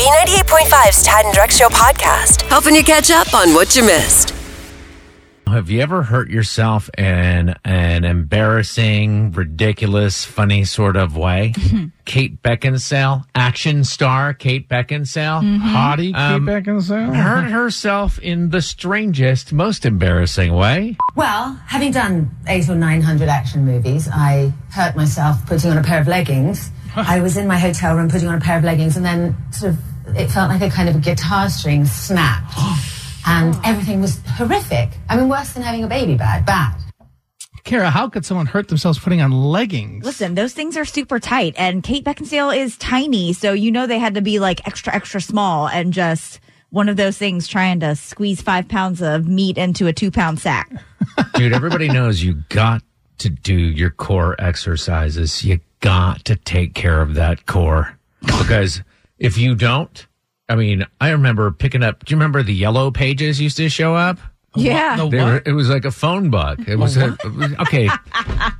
B98.5's Tad and Drex Show podcast, helping you catch up on what you missed. Have you ever hurt yourself in an embarrassing, ridiculous, funny sort of way? Kate Beckinsale, action star Kate Beckinsale, Hottie Um, Kate Beckinsale. hurt herself in the strangest, most embarrassing way. Well, having done eight or nine hundred action movies, I hurt myself putting on a pair of leggings. I was in my hotel room putting on a pair of leggings, and then sort of it felt like a kind of a guitar string snapped, and everything was horrific. I mean, worse than having a baby. Bad, bad. Kara, how could someone hurt themselves putting on leggings? Listen, those things are super tight, and Kate Beckinsale is tiny, so you know they had to be like extra, extra small, and just one of those things trying to squeeze five pounds of meat into a two pound sack. Dude, everybody knows you got to do your core exercises. You got to take care of that core because if you don't, I mean, I remember picking up. Do you remember the yellow pages used to show up? Yeah. The were, it was like a phone book. It was, a, it was- okay.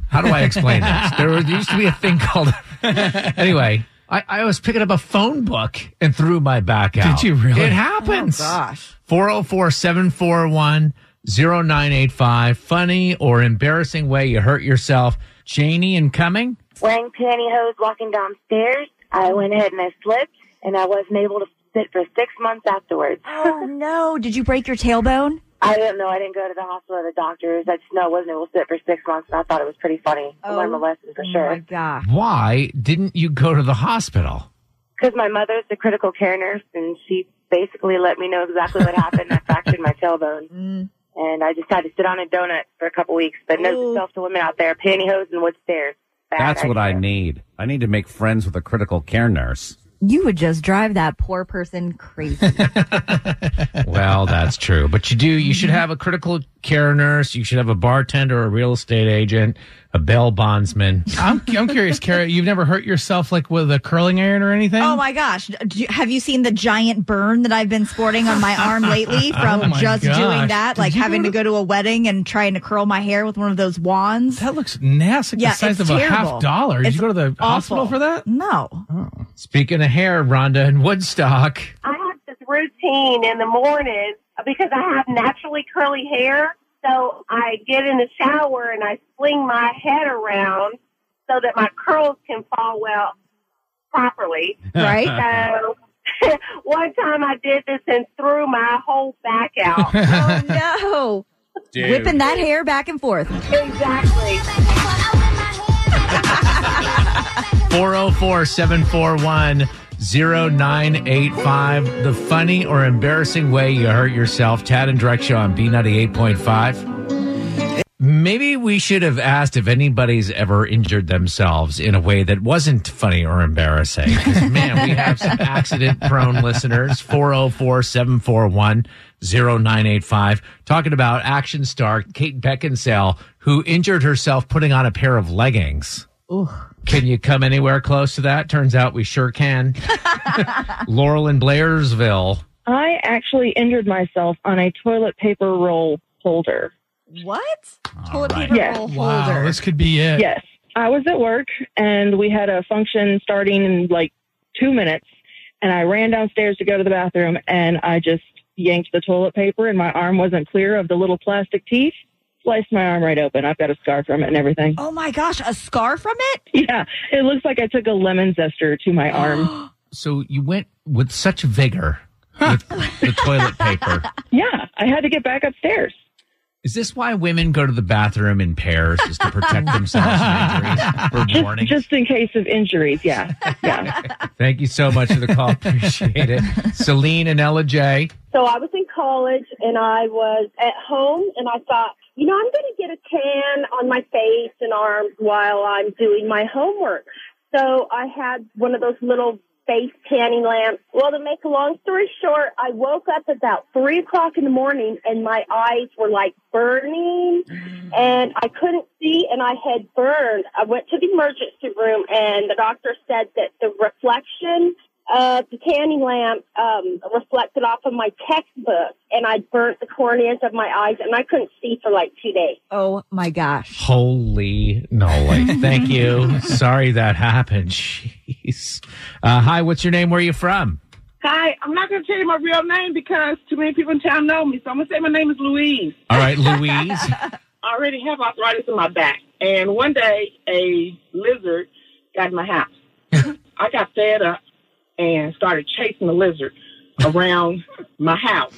How do I explain this? There, was, there used to be a thing called. anyway, I, I was picking up a phone book and threw my back out. Did you really? It happens. Oh, gosh. 404 741 0985. Funny or embarrassing way you hurt yourself. Janie and Cumming. wearing pantyhose walking downstairs. I went ahead and I slipped, and I wasn't able to sit for six months afterwards. Oh no! Did you break your tailbone? I didn't know. I didn't go to the hospital or the doctors. I just know I wasn't able to sit for six months, and I thought it was pretty funny. I learned my oh, lesson for Oh my sure. Why didn't you go to the hospital? Because my mother's a critical care nurse, and she basically let me know exactly what happened. I fractured my tailbone. Mm. And I just had to sit on a donut for a couple weeks. But note to self to women out there, pantyhose and wood stairs. Bad That's what I need. I need to make friends with a critical care nurse. You would just drive that poor person crazy. Well, that's true. But you do, you should have a critical care nurse. You should have a bartender, a real estate agent, a bail bondsman. I'm, I'm curious, Kara. You've never hurt yourself like with a curling iron or anything? oh my gosh! Do you- Have you seen the giant burn that I've been sporting on my arm lately from Oh just gosh. doing that? Did Like having go to go to a wedding and trying to curl my hair with one of those wands. That looks nasty. Yeah, the size it's of a half dollar. Did It's you go to the hospital for that? No. Oh. Speaking of hair, Rhonda in Woodstock. I have this routine in the morning because I have naturally curly hair. So I get in the shower and I sling my head around so that my curls can fall well properly. Right? So one time I did this and threw my whole back out. oh no! Whipping that hair back and forth. exactly. 404 741 0985. The funny or embarrassing way you hurt yourself. Tad and Drex Show on B98.5. Maybe we should have asked if anybody's ever injured themselves in a way that wasn't funny or embarrassing. 'Cause, man, we have some accident prone listeners. 404 741 0985. Talking about action star Kate Beckinsale, who injured herself putting on a pair of leggings. Can you come anywhere close to that? Turns out we sure can. Laurel in Blairsville. I actually injured myself on a toilet paper roll holder. What? Toilet right. paper Yes. roll Wow, holder. this could be it. Yes. I was at work and we had a function starting in like two minutes. And I ran downstairs to go to the bathroom and I just yanked the toilet paper and my arm wasn't clear of the little plastic teeth. Sliced my arm right open. I've got a scar from it and everything. Oh my gosh, a scar from it? Yeah. It looks like I took a lemon zester to my arm. So you went with such vigor with the toilet paper. yeah. I had to get back upstairs. Is this why women go to the bathroom in pairs, is to protect themselves from injuries for Just, morning? just in case of injuries. Yeah. Yeah. Thank you so much for the call. Appreciate it. Celine and Ellijay. So I was in college and I was at home and I thought, you know, I'm going to get a tan on my face and arms while I'm doing my homework. So I had one of those little face tanning lamps. Well, to make a long story short, I woke up about three o'clock in the morning and my eyes were like burning and I couldn't see and I had burned. I went to the emergency room and the doctor said that the reflection of the tanning lamp um, reflected off of my textbook and I burnt the corneas of my eyes and I couldn't see for like two days. Oh my gosh. Holy Noli. Thank you. Sorry that happened. Jeez. Uh, hi, what's your name? Where are you from? Hi, I'm not going to tell you my real name because too many people in town know me. So I'm going to say my name is Louise. All right, Louise. I already have arthritis in my back. And one day, a lizard got in my house. I got fed up and started chasing the lizard around my house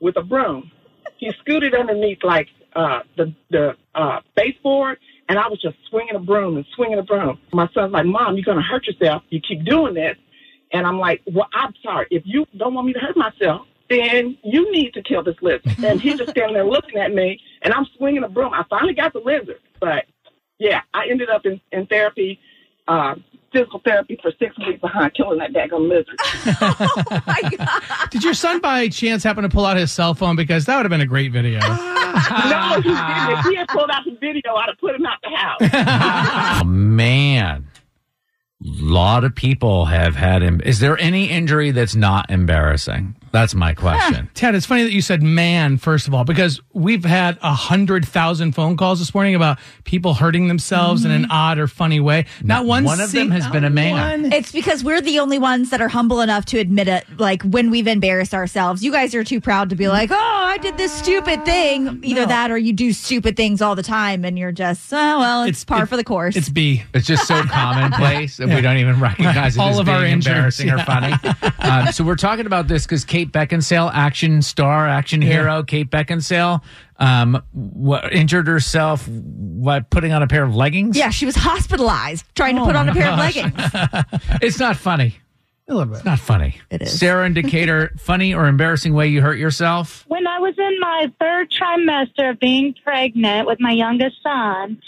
with a broom. He scooted underneath like uh, the the uh, baseboard, and I was just swinging a broom and swinging a broom. My son's like, "Mom, you're gonna hurt yourself. You keep doing this." And I'm like, "Well, I'm sorry. If you don't want me to hurt myself, then you need to kill this lizard." And he's just standing there looking at me, and I'm swinging a broom. I finally got the lizard, but yeah, I ended up in, in therapy. Uh, physical therapy for six weeks behind killing that daggone lizard. Oh Did your son by chance happen to pull out his cell phone? Because that would have been a great video. no, he didn't. If he had pulled out the video, I'd have put him out the house. oh, man. A lot of people have had him. Is there any injury that's not embarrassing? That's my question. Tad, it's funny that you said man, first of all, because we've had a hundred thousand phone calls this morning about people hurting themselves in an odd or funny way. Not one, One of them sing- has been a man. one. It's because we're the only ones that are humble enough to admit it, like when we've embarrassed ourselves. You guys are too proud to be like, oh, I did this stupid thing. Either that or you do stupid things all the time and you're just, oh, well, it's, par for the course. It's B. It's just so commonplace that we don't even recognize it All as of being our injuries, embarrassing or funny. um, so we're talking about this because Kate Beckinsale, action star, action Yeah. hero, Kate Beckinsale, um, what, injured herself by putting on a pair of leggings. yeah, she was hospitalized trying to put on a pair of leggings. it's not funny. A little bit. It's not funny. It is. Sarah in Decatur, funny or embarrassing way you hurt yourself? When I was in my third trimester of being pregnant with my youngest son,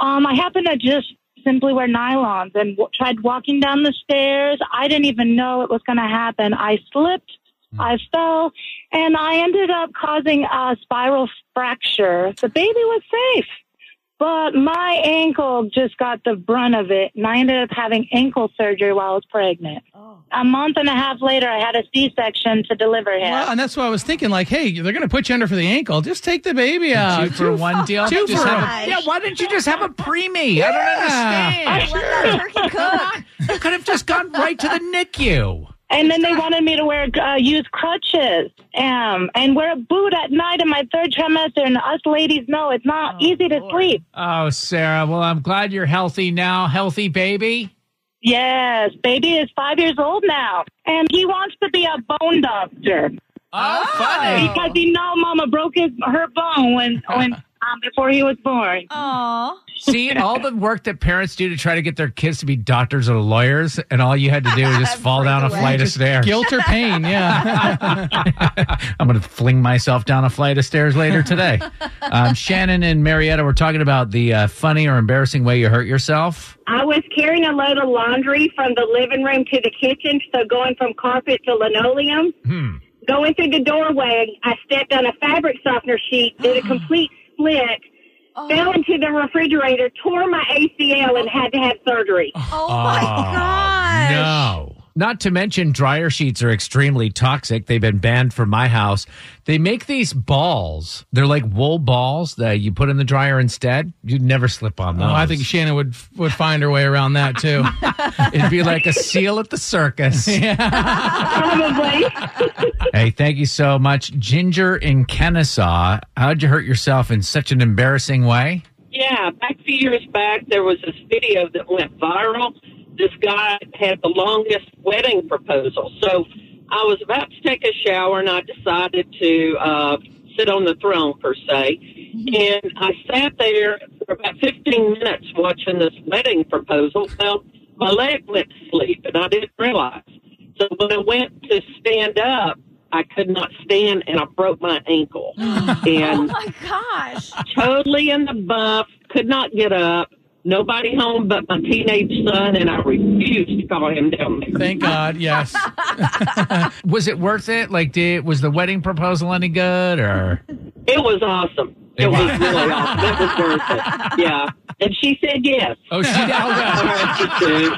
um, I happened to just simply wear nylons and w- tried walking down the stairs. I didn't even know it was going to happen. I slipped, Mm. I fell, and I ended up causing a spiral fracture. The baby was safe. But my ankle just got the brunt of it, and I ended up having ankle surgery while I was pregnant. Oh. A month and a half later, I had a C-section to deliver him. Well, and that's what I was thinking. Like, hey, they're going to put you under for the ankle. Just take the baby out. two for one deal. Two for have a- yeah, why didn't you just have a preemie? I don't understand. I Let that turkey cook. You could have just gone right to the NICU. And then they wanted me to wear uh, use crutches um, and wear a boot at night in my third trimester. And us ladies know it's not easy to sleep. Oh, Sarah. Well, I'm glad you're healthy now. Healthy baby. Yes, baby is five years old now, and he wants to be a bone doctor Oh, funny. because he know Mama broke his her bone when when um, before he was born. Aw. See, all the work that parents do to try to get their kids to be doctors or lawyers, and all you had to do was just fall down a flight of stairs. Guilt or pain, yeah. I'm going to fling myself down a flight of stairs later today. Um, Shannon and Marietta were talking about the uh, funny or embarrassing way you hurt yourself. I was carrying a load of laundry from the living room to the kitchen, so going from carpet to linoleum. Hmm. Going through the doorway, I stepped on a fabric softener sheet, did a complete split, oh. fell into the refrigerator, tore my ACL, and had to have surgery. Oh my oh, gosh. No. Not to mention, dryer sheets are extremely toxic. They've been banned from my house. They make these balls. They're like wool balls that you put in the dryer instead. You'd never slip on those. Oh, I think Shannon would would find her way around that too. It'd be like a seal at the circus. Probably. Hey, thank you so much. Ginger in Kennesaw, how'd you hurt yourself in such an embarrassing way? Yeah, back a few years back, there was this video that went viral. This guy had the longest wedding proposal. So I was about to take a shower and I decided to uh, sit on the throne, per se. And I sat there for about 15 minutes watching this wedding proposal. Well, my leg went to sleep and I didn't realize. So when I went to stand up, I could not stand and I broke my ankle. Oh and my gosh. totally in the buff, could not get up. Nobody home but my teenage son, and I refused to call him down there. Thank God. Yes. Was it worth it? Like, did was the wedding proposal any good or? It was awesome. It was really awesome. It was worth it. Yeah. And she said yes. Oh, she did.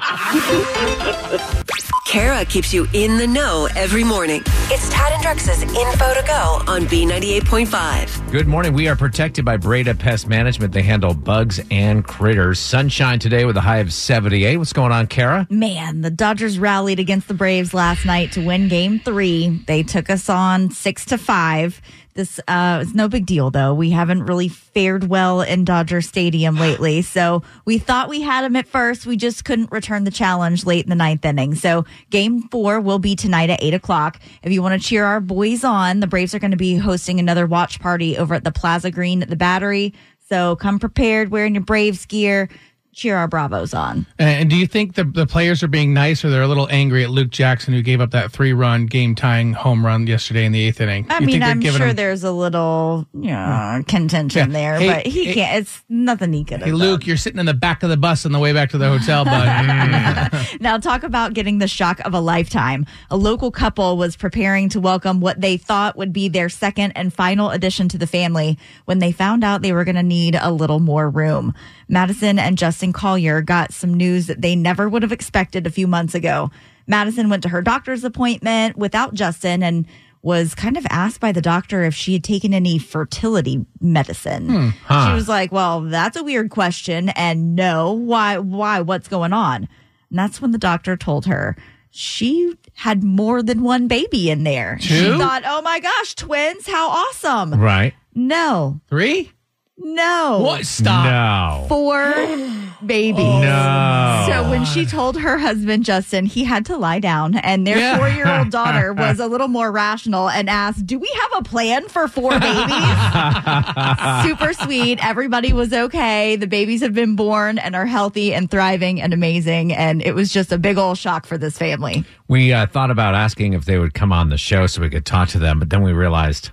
Kara keeps you in the know every morning. It's Tad and Drex's Info to Go on B98.5. Good morning. We are protected by Breda Pest Management. They handle bugs and critters. Sunshine today with a high of 78. What's going on, Kara? Man, the Dodgers rallied against the Braves last night to win game three. They took us on six to five. This uh, is no big deal, though. We haven't really fared well in Dodger Stadium lately. So we thought we had him at first. We just couldn't return the challenge late in the ninth inning. So game four will be tonight at eight o'clock. If you want to cheer our boys on, the Braves are going to be hosting another watch party over at the Plaza Green at the Battery. So come prepared wearing your Braves gear. Cheer our Bravos on. And do you think the, the players are being nice or they're a little angry at Luke Jackson, who gave up that three run game tying home run yesterday in the eighth inning? I You mean, think I'm sure him- there's a little you know, hmm. contention Yeah. there, Hey, but he hey- can't. It's nothing he could Hey, have Luke, you're sitting in the back of the bus on the way back to the hotel, bud. Hmm. Now, talk about getting the shock of a lifetime. A local couple was preparing to welcome what they thought would be their second and final addition to the family when they found out they were going to need a little more room. Madison and Justin Collier got some news that they never would have expected a few months ago. Madison went to her doctor's appointment without Justin and was kind of asked by the doctor if she had taken any fertility medicine. Hmm, huh. She was like, "Well, that's a weird question and no, why why what's going on?" And that's when the doctor told her she had more than one baby in there. She thought, "Oh my gosh, twins, how awesome." Right. No. Three? No. What? Stop. No. Four babies. No. So when she told her husband Justin, he had to lie down, and their Yeah. four-year-old daughter was a little more rational and asked, "Do we have a plan for four babies?" Super sweet. Everybody was okay. The babies have been born and are healthy and thriving and amazing, and it was just a big old shock for this family. We uh, thought about asking if they would come on the show so we could talk to them, but then we realized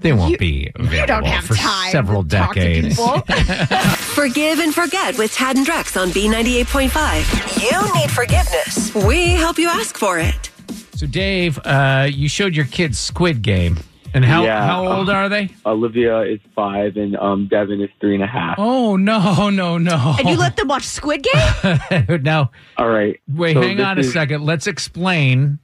they won't You- be you available don't have for time several to talk to decades. Forgive and forget with Tad and Drex on B98.5. You need forgiveness. We help you ask for it. So, Dave, uh, you showed your kids Squid Game, and how Yeah. how old are they? Olivia is five and um, Devin is three and a half. Oh, no, no, no. And you let them watch Squid Game? no. all right. Wait, So hang on a is- second. Let's explain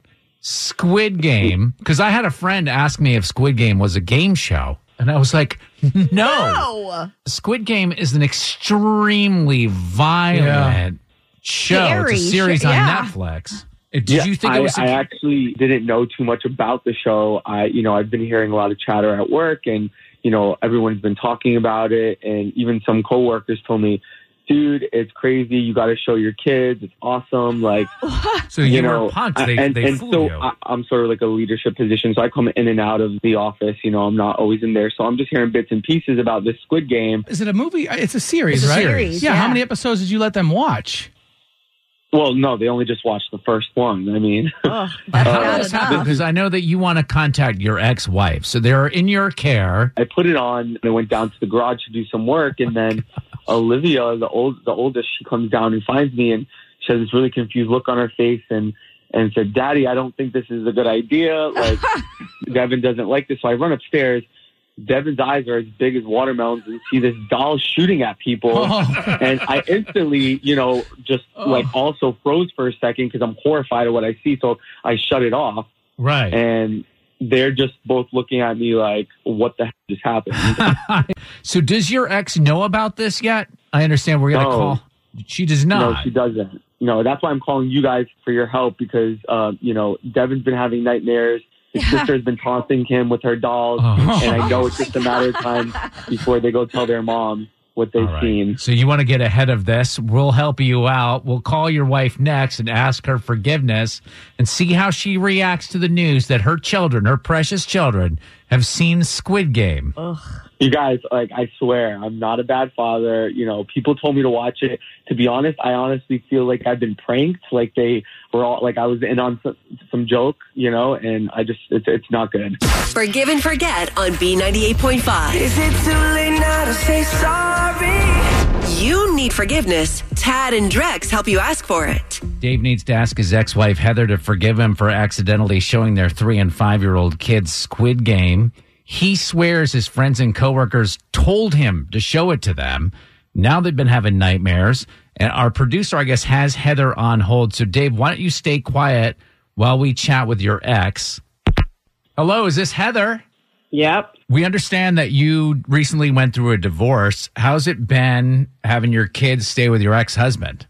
Squid Game because I had a friend ask me if Squid Game was a game show, and I was like, no. No. Squid Game is an extremely violent show. Scary it's a series on yeah. Netflix. Did Yeah, you think I, it was? a- I actually didn't know too much about the show. I, you know, I've been hearing a lot of chatter at work, and you know, everyone's been talking about it, and even some coworkers told me, "Dude, it's crazy. You got to show your kids. It's awesome." Like, So you were know, punked. I- They- and, they and fooled so you. I, I'm sort of like a leadership position, so I come in and out of the office. You know, I'm not always in there, so I'm just hearing bits and pieces about this Squid Game. Is it a movie? Uh, it's a series, It's a right? series, yeah. How many episodes did you let them watch? Well, no, they only just watched the first one. I mean, How uh, did this happen? Because I know that you want to contact your ex-wife, so they're in your care. I put it on and I went down to the garage to do some work and then Olivia, the old the oldest, she comes down and finds me and she has this really confused look on her face and and said, Daddy, I don't think this is a good idea. Like Devin doesn't like this. So I run upstairs. Devin's eyes are as big as watermelons and see this doll shooting at people. Oh. And I instantly, you know, just oh. like also froze for a second because I'm horrified at what I see. So I shut it off. Right. And they're just both looking at me like, what the heck just happened? so does your ex know about this yet? I understand we're gonna No. call. She does not. No, she doesn't. No, that's why I'm calling you guys for your help because, uh, you know, Devin's been having nightmares. His sister's been taunting him with her dolls. Oh. And I know it's just a matter of time before they go tell their mom what they've seen. So you want to get ahead of this? We'll help you out. We'll call your wife next and ask her forgiveness and see how she reacts to the news that her children, her precious children, have seen Squid Game. You guys, like, I swear, I'm not a bad father. You know, people told me to watch it. To be honest, I honestly feel like I've been pranked. Like they were all, like I was in on some, some joke, you know, and I just, it's, it's not good. Forgive and forget on B98.5. Is it too late now to say sorry? You need forgiveness, Tad and Drex help you ask for it. Dave needs to ask his ex wife Heather to forgive him for accidentally showing their three and five year old kids Squid Game. He swears his friends and coworkers told him to show it to them. Now they've been having nightmares. And our producer, I guess, has Heather on hold. So, Dave, why don't you stay quiet while we chat with your ex? Hello, is this Heather? Yep. We understand that you recently went through a divorce. How's it been having your kids stay with your ex husband?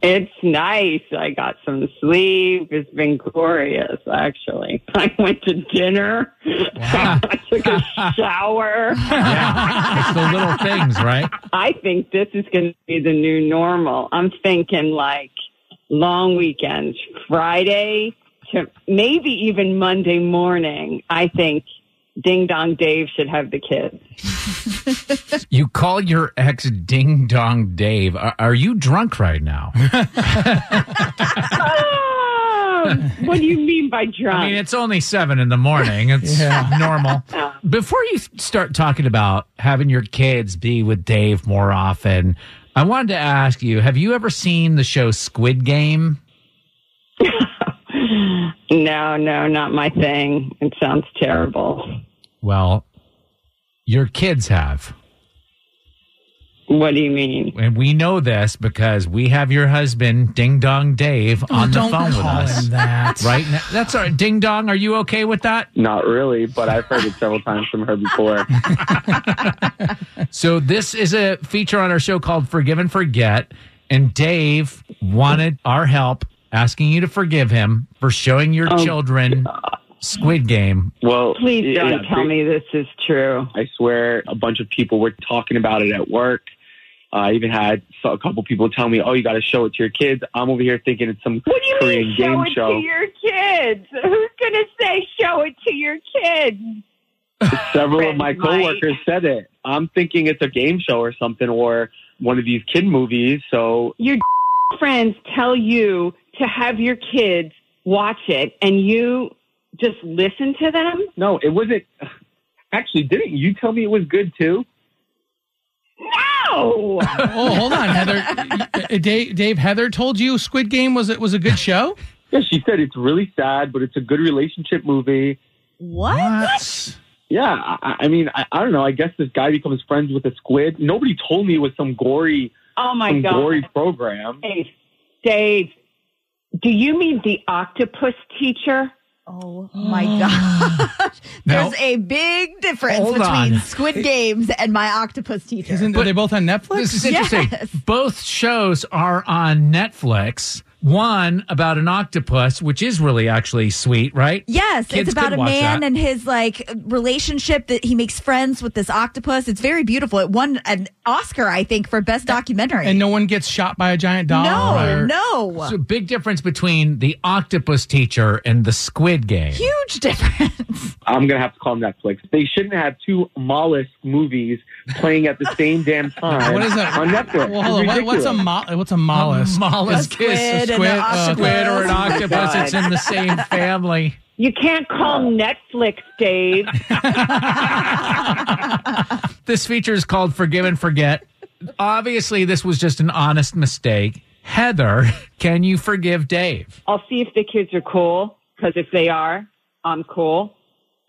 It's nice. I got some sleep. It's been glorious, actually. I went to dinner. I took a shower. Yeah. It's the little things, right? I think this is going to be the new normal. I'm thinking like long weekends, Friday to maybe even Monday morning. I think Ding Dong Dave should have the kids. You call your ex Ding Dong Dave. Are, are you drunk right now? Oh, what do you mean by drunk? I mean, it's only seven in the morning. It's normal. Before you start talking about having your kids be with Dave more often, I wanted to ask you have you ever seen the show Squid Game? No, no, not my thing. It sounds terrible. Well, your kids have. What do you mean? And we know this because we have your husband, Ding Dong Dave, oh, on the don't phone with call us. him that. Right now. That's all right. Ding Dong, are you okay with that? Not really, but I've heard it several times from her before. So this is a feature on our show called Forgive and Forget. And Dave wanted our help asking you to forgive him for showing your Oh, children Squid Game. Well, Please don't yeah, tell me this is true. I swear, a bunch of people were talking about it at work. I even had a couple people tell me, "Oh, you got to show it to your kids." I'm over here thinking it's some What do you Korean mean game show it show. to your kids? Who's going to say show it to your kids? Several of my Friends might. coworkers said it. I'm thinking it's a game show or something, or one of these kid movies. So Your friends tell you to have your kids watch it and you just listen to them? no, it wasn't. Actually, didn't you tell me it was good too? No. Oh, hold on, Heather. Uh, Dave, Dave, Heather told you Squid Game was it was a good show. Yeah, she said it's really sad, but it's a good relationship movie. What? Yeah, I, I mean, I, I don't know. I guess this guy becomes friends with a squid. Nobody told me it was some gory, Oh my some God. gory program. Dave, Dave, do you mean the octopus teacher? Oh my gosh. Now- There's a big difference Hold between on. Squid Games and my octopus teacher. Isn't are they both on Netflix? This is interesting. Yes. Both shows are on Netflix. One about an octopus, which is really actually sweet, right? Yes, Kids it's about a man that. and his like relationship that he makes friends with this octopus. It's very beautiful. It won an Oscar, I think, for best documentary. and no one gets shot by a giant dog. no, or- no, So big difference between the octopus teacher and the squid game. huge difference. I'm gonna have to call Netflix. They shouldn't have two mollusk movies playing at the same damn time. What is that? on Netflix? Well, hold on. What, what's a ridiculous. mo- what's a mollusk? A mollusk A is squid and an octopus. squid or an octopus. God. It's in the same family. You can't call Netflix, Dave. This feature is called Forgive and Forget. Obviously, this was just an honest mistake. Heather, can you forgive Dave? I'll see if the kids are cool, because if they are, I'm cool.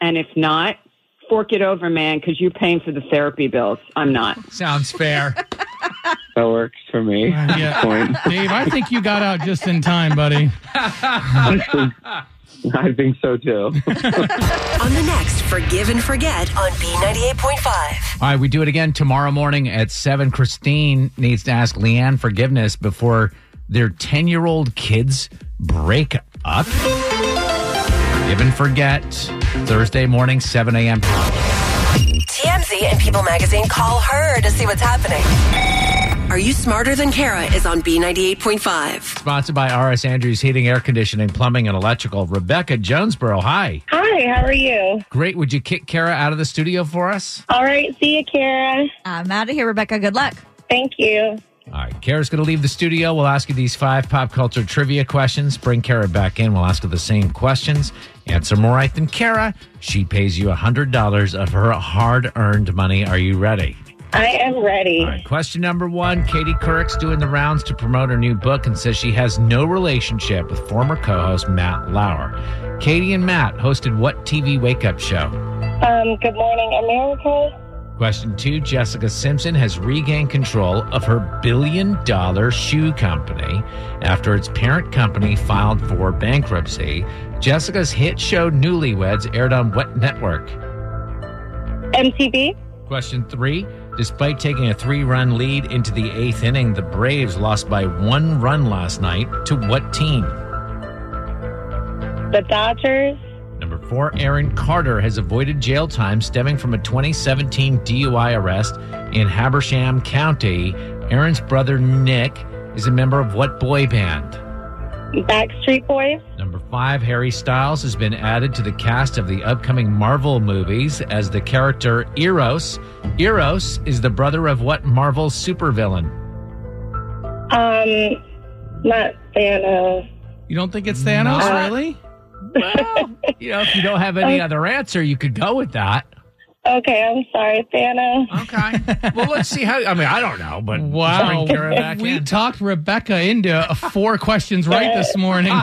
And if not, fork it over, man, because you're paying for the therapy bills. I'm not. Sounds fair. That works for me. at Yeah. this point. Dave, I think you got out just in time, buddy. I think so too. On the next Forgive and Forget on B98.5. All right, we do it again tomorrow morning at 7. Christine needs to ask Leanne forgiveness before their 10 year old kids break up. Forgive and Forget, Thursday morning, 7 a.m. TMZ and People Magazine call her to see what's happening. Are You Smarter Than Kara is on B98.5. Sponsored by RS Andrews Heating, Air Conditioning, Plumbing, and Electrical. Rebecca Jonesboro, hi. Hi, how are you? Great. Would you kick Kara out of the studio for us? All right, see you, Kara. I'm out of here, Rebecca. Good luck. Thank you. All right, Kara's going to leave the studio. We'll ask you these five pop culture trivia questions. Bring Kara back in. We'll ask her the same questions. Answer more right than Kara. She pays you $100 of her hard earned money. Are you ready? I am ready. Right, question number one Katie Couric's doing the rounds to promote her new book and says she has no relationship with former co host Matt Lauer. Katie and Matt hosted what TV wake up show? Um, good morning, America. Question two Jessica Simpson has regained control of her billion dollar shoe company after its parent company filed for bankruptcy. Jessica's hit show Newlyweds aired on what network? MTV. Question three Despite taking a three run lead into the eighth inning, the Braves lost by one run last night to what team? The Dodgers. Number four, Aaron Carter has avoided jail time stemming from a 2017 DUI arrest in Habersham County. Aaron's brother Nick is a member of what boy band? Backstreet Boys. Number five, Harry Styles has been added to the cast of the upcoming Marvel movies as the character Eros. Eros is the brother of what Marvel supervillain? Um, not Thanos. You don't think it's Thanos, Uh, really? Well, you know, if you don't have any other answer, you could go with that. Okay, I'm sorry, Thanos. Okay. Well, let's see how. I mean, I don't know, but Wow. bring Kara back We in. talked Rebecca into four questions right this morning. you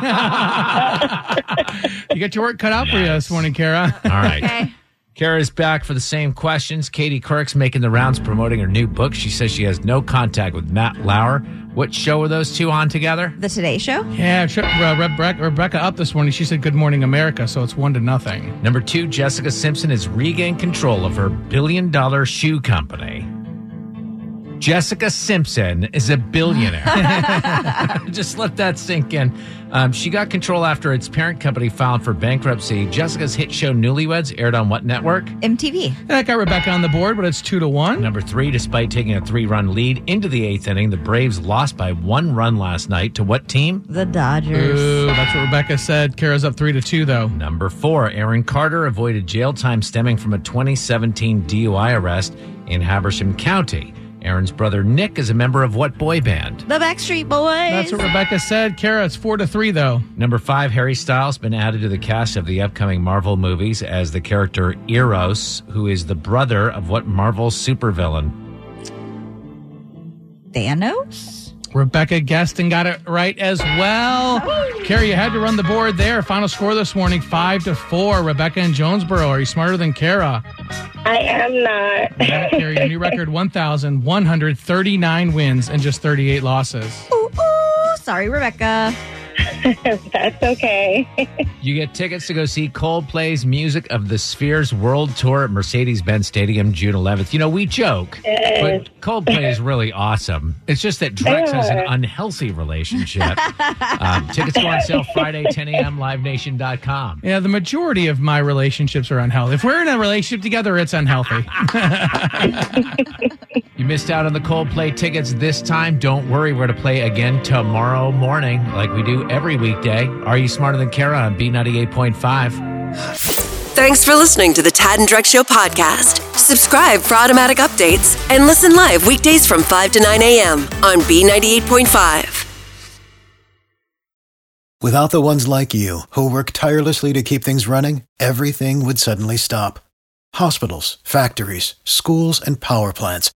got your work cut out for you this morning, Kara. All right. Kara's back for the same questions. Katie Couric's making the rounds promoting her new book. She says she has no contact with Matt Lauer. What show are those two on together? The Today Show. Yeah, tri- uh, Rebecca, Rebecca up this morning. She said, Good morning, America. So it's one to nothing. Number two, Jessica Simpson has regained control of her billion dollar shoe company. Jessica Simpson is a billionaire. Just let that sink in. Um, she got control after its parent company filed for bankruptcy. Jessica's hit show Newlyweds aired on what network? MTV. That got Rebecca on the board, but it's two to one. Number three, despite taking a three run lead into the eighth inning, the Braves lost by one run last night to what team? The Dodgers. Ooh, that's what Rebecca said. Kara's up three to two, though. Number four, Aaron Carter avoided jail time stemming from a 2017 DUI arrest in Habersham County. Aaron's brother Nick is a member of what boy band? The Backstreet Boys. That's what Rebecca said. Kara, it's four to three, though. Number five, Harry Styles been added to the cast of the upcoming Marvel movies as the character Eros, who is the brother of what Marvel supervillain? Thanos. Rebecca guessed and got it right as well. Kara, you had to run the board there. Final score this morning, five to four. Rebecca and Jonesboro. Are you smarter than Kara? I am not. That, Kara, your new record, 1,139 wins and just 38 losses. Ooh, ooh, sorry, Rebecca. That's okay. You get tickets to go see Coldplay's Music of the Spheres World Tour at Mercedes Benz Stadium June 11th. You know, we joke, Yes. but Coldplay is really awesome. It's just that Drex has an unhealthy relationship. um, tickets go on sale Friday, 10 a.m., livenation.com. Yeah, the majority of my relationships are unhealthy. If we're in a relationship together, it's unhealthy. You missed out on the Coldplay tickets this time. Don't worry, we're to play again tomorrow morning, like we do every weekday. Are you smarter than Kara on B98.5? Thanks for listening to the Tad and Drex Show podcast. Subscribe for automatic updates and listen live weekdays from 5 to 9 a.m. on B98.5. Without the ones like you, who work tirelessly to keep things running, everything would suddenly stop. Hospitals, factories, schools, and power plants,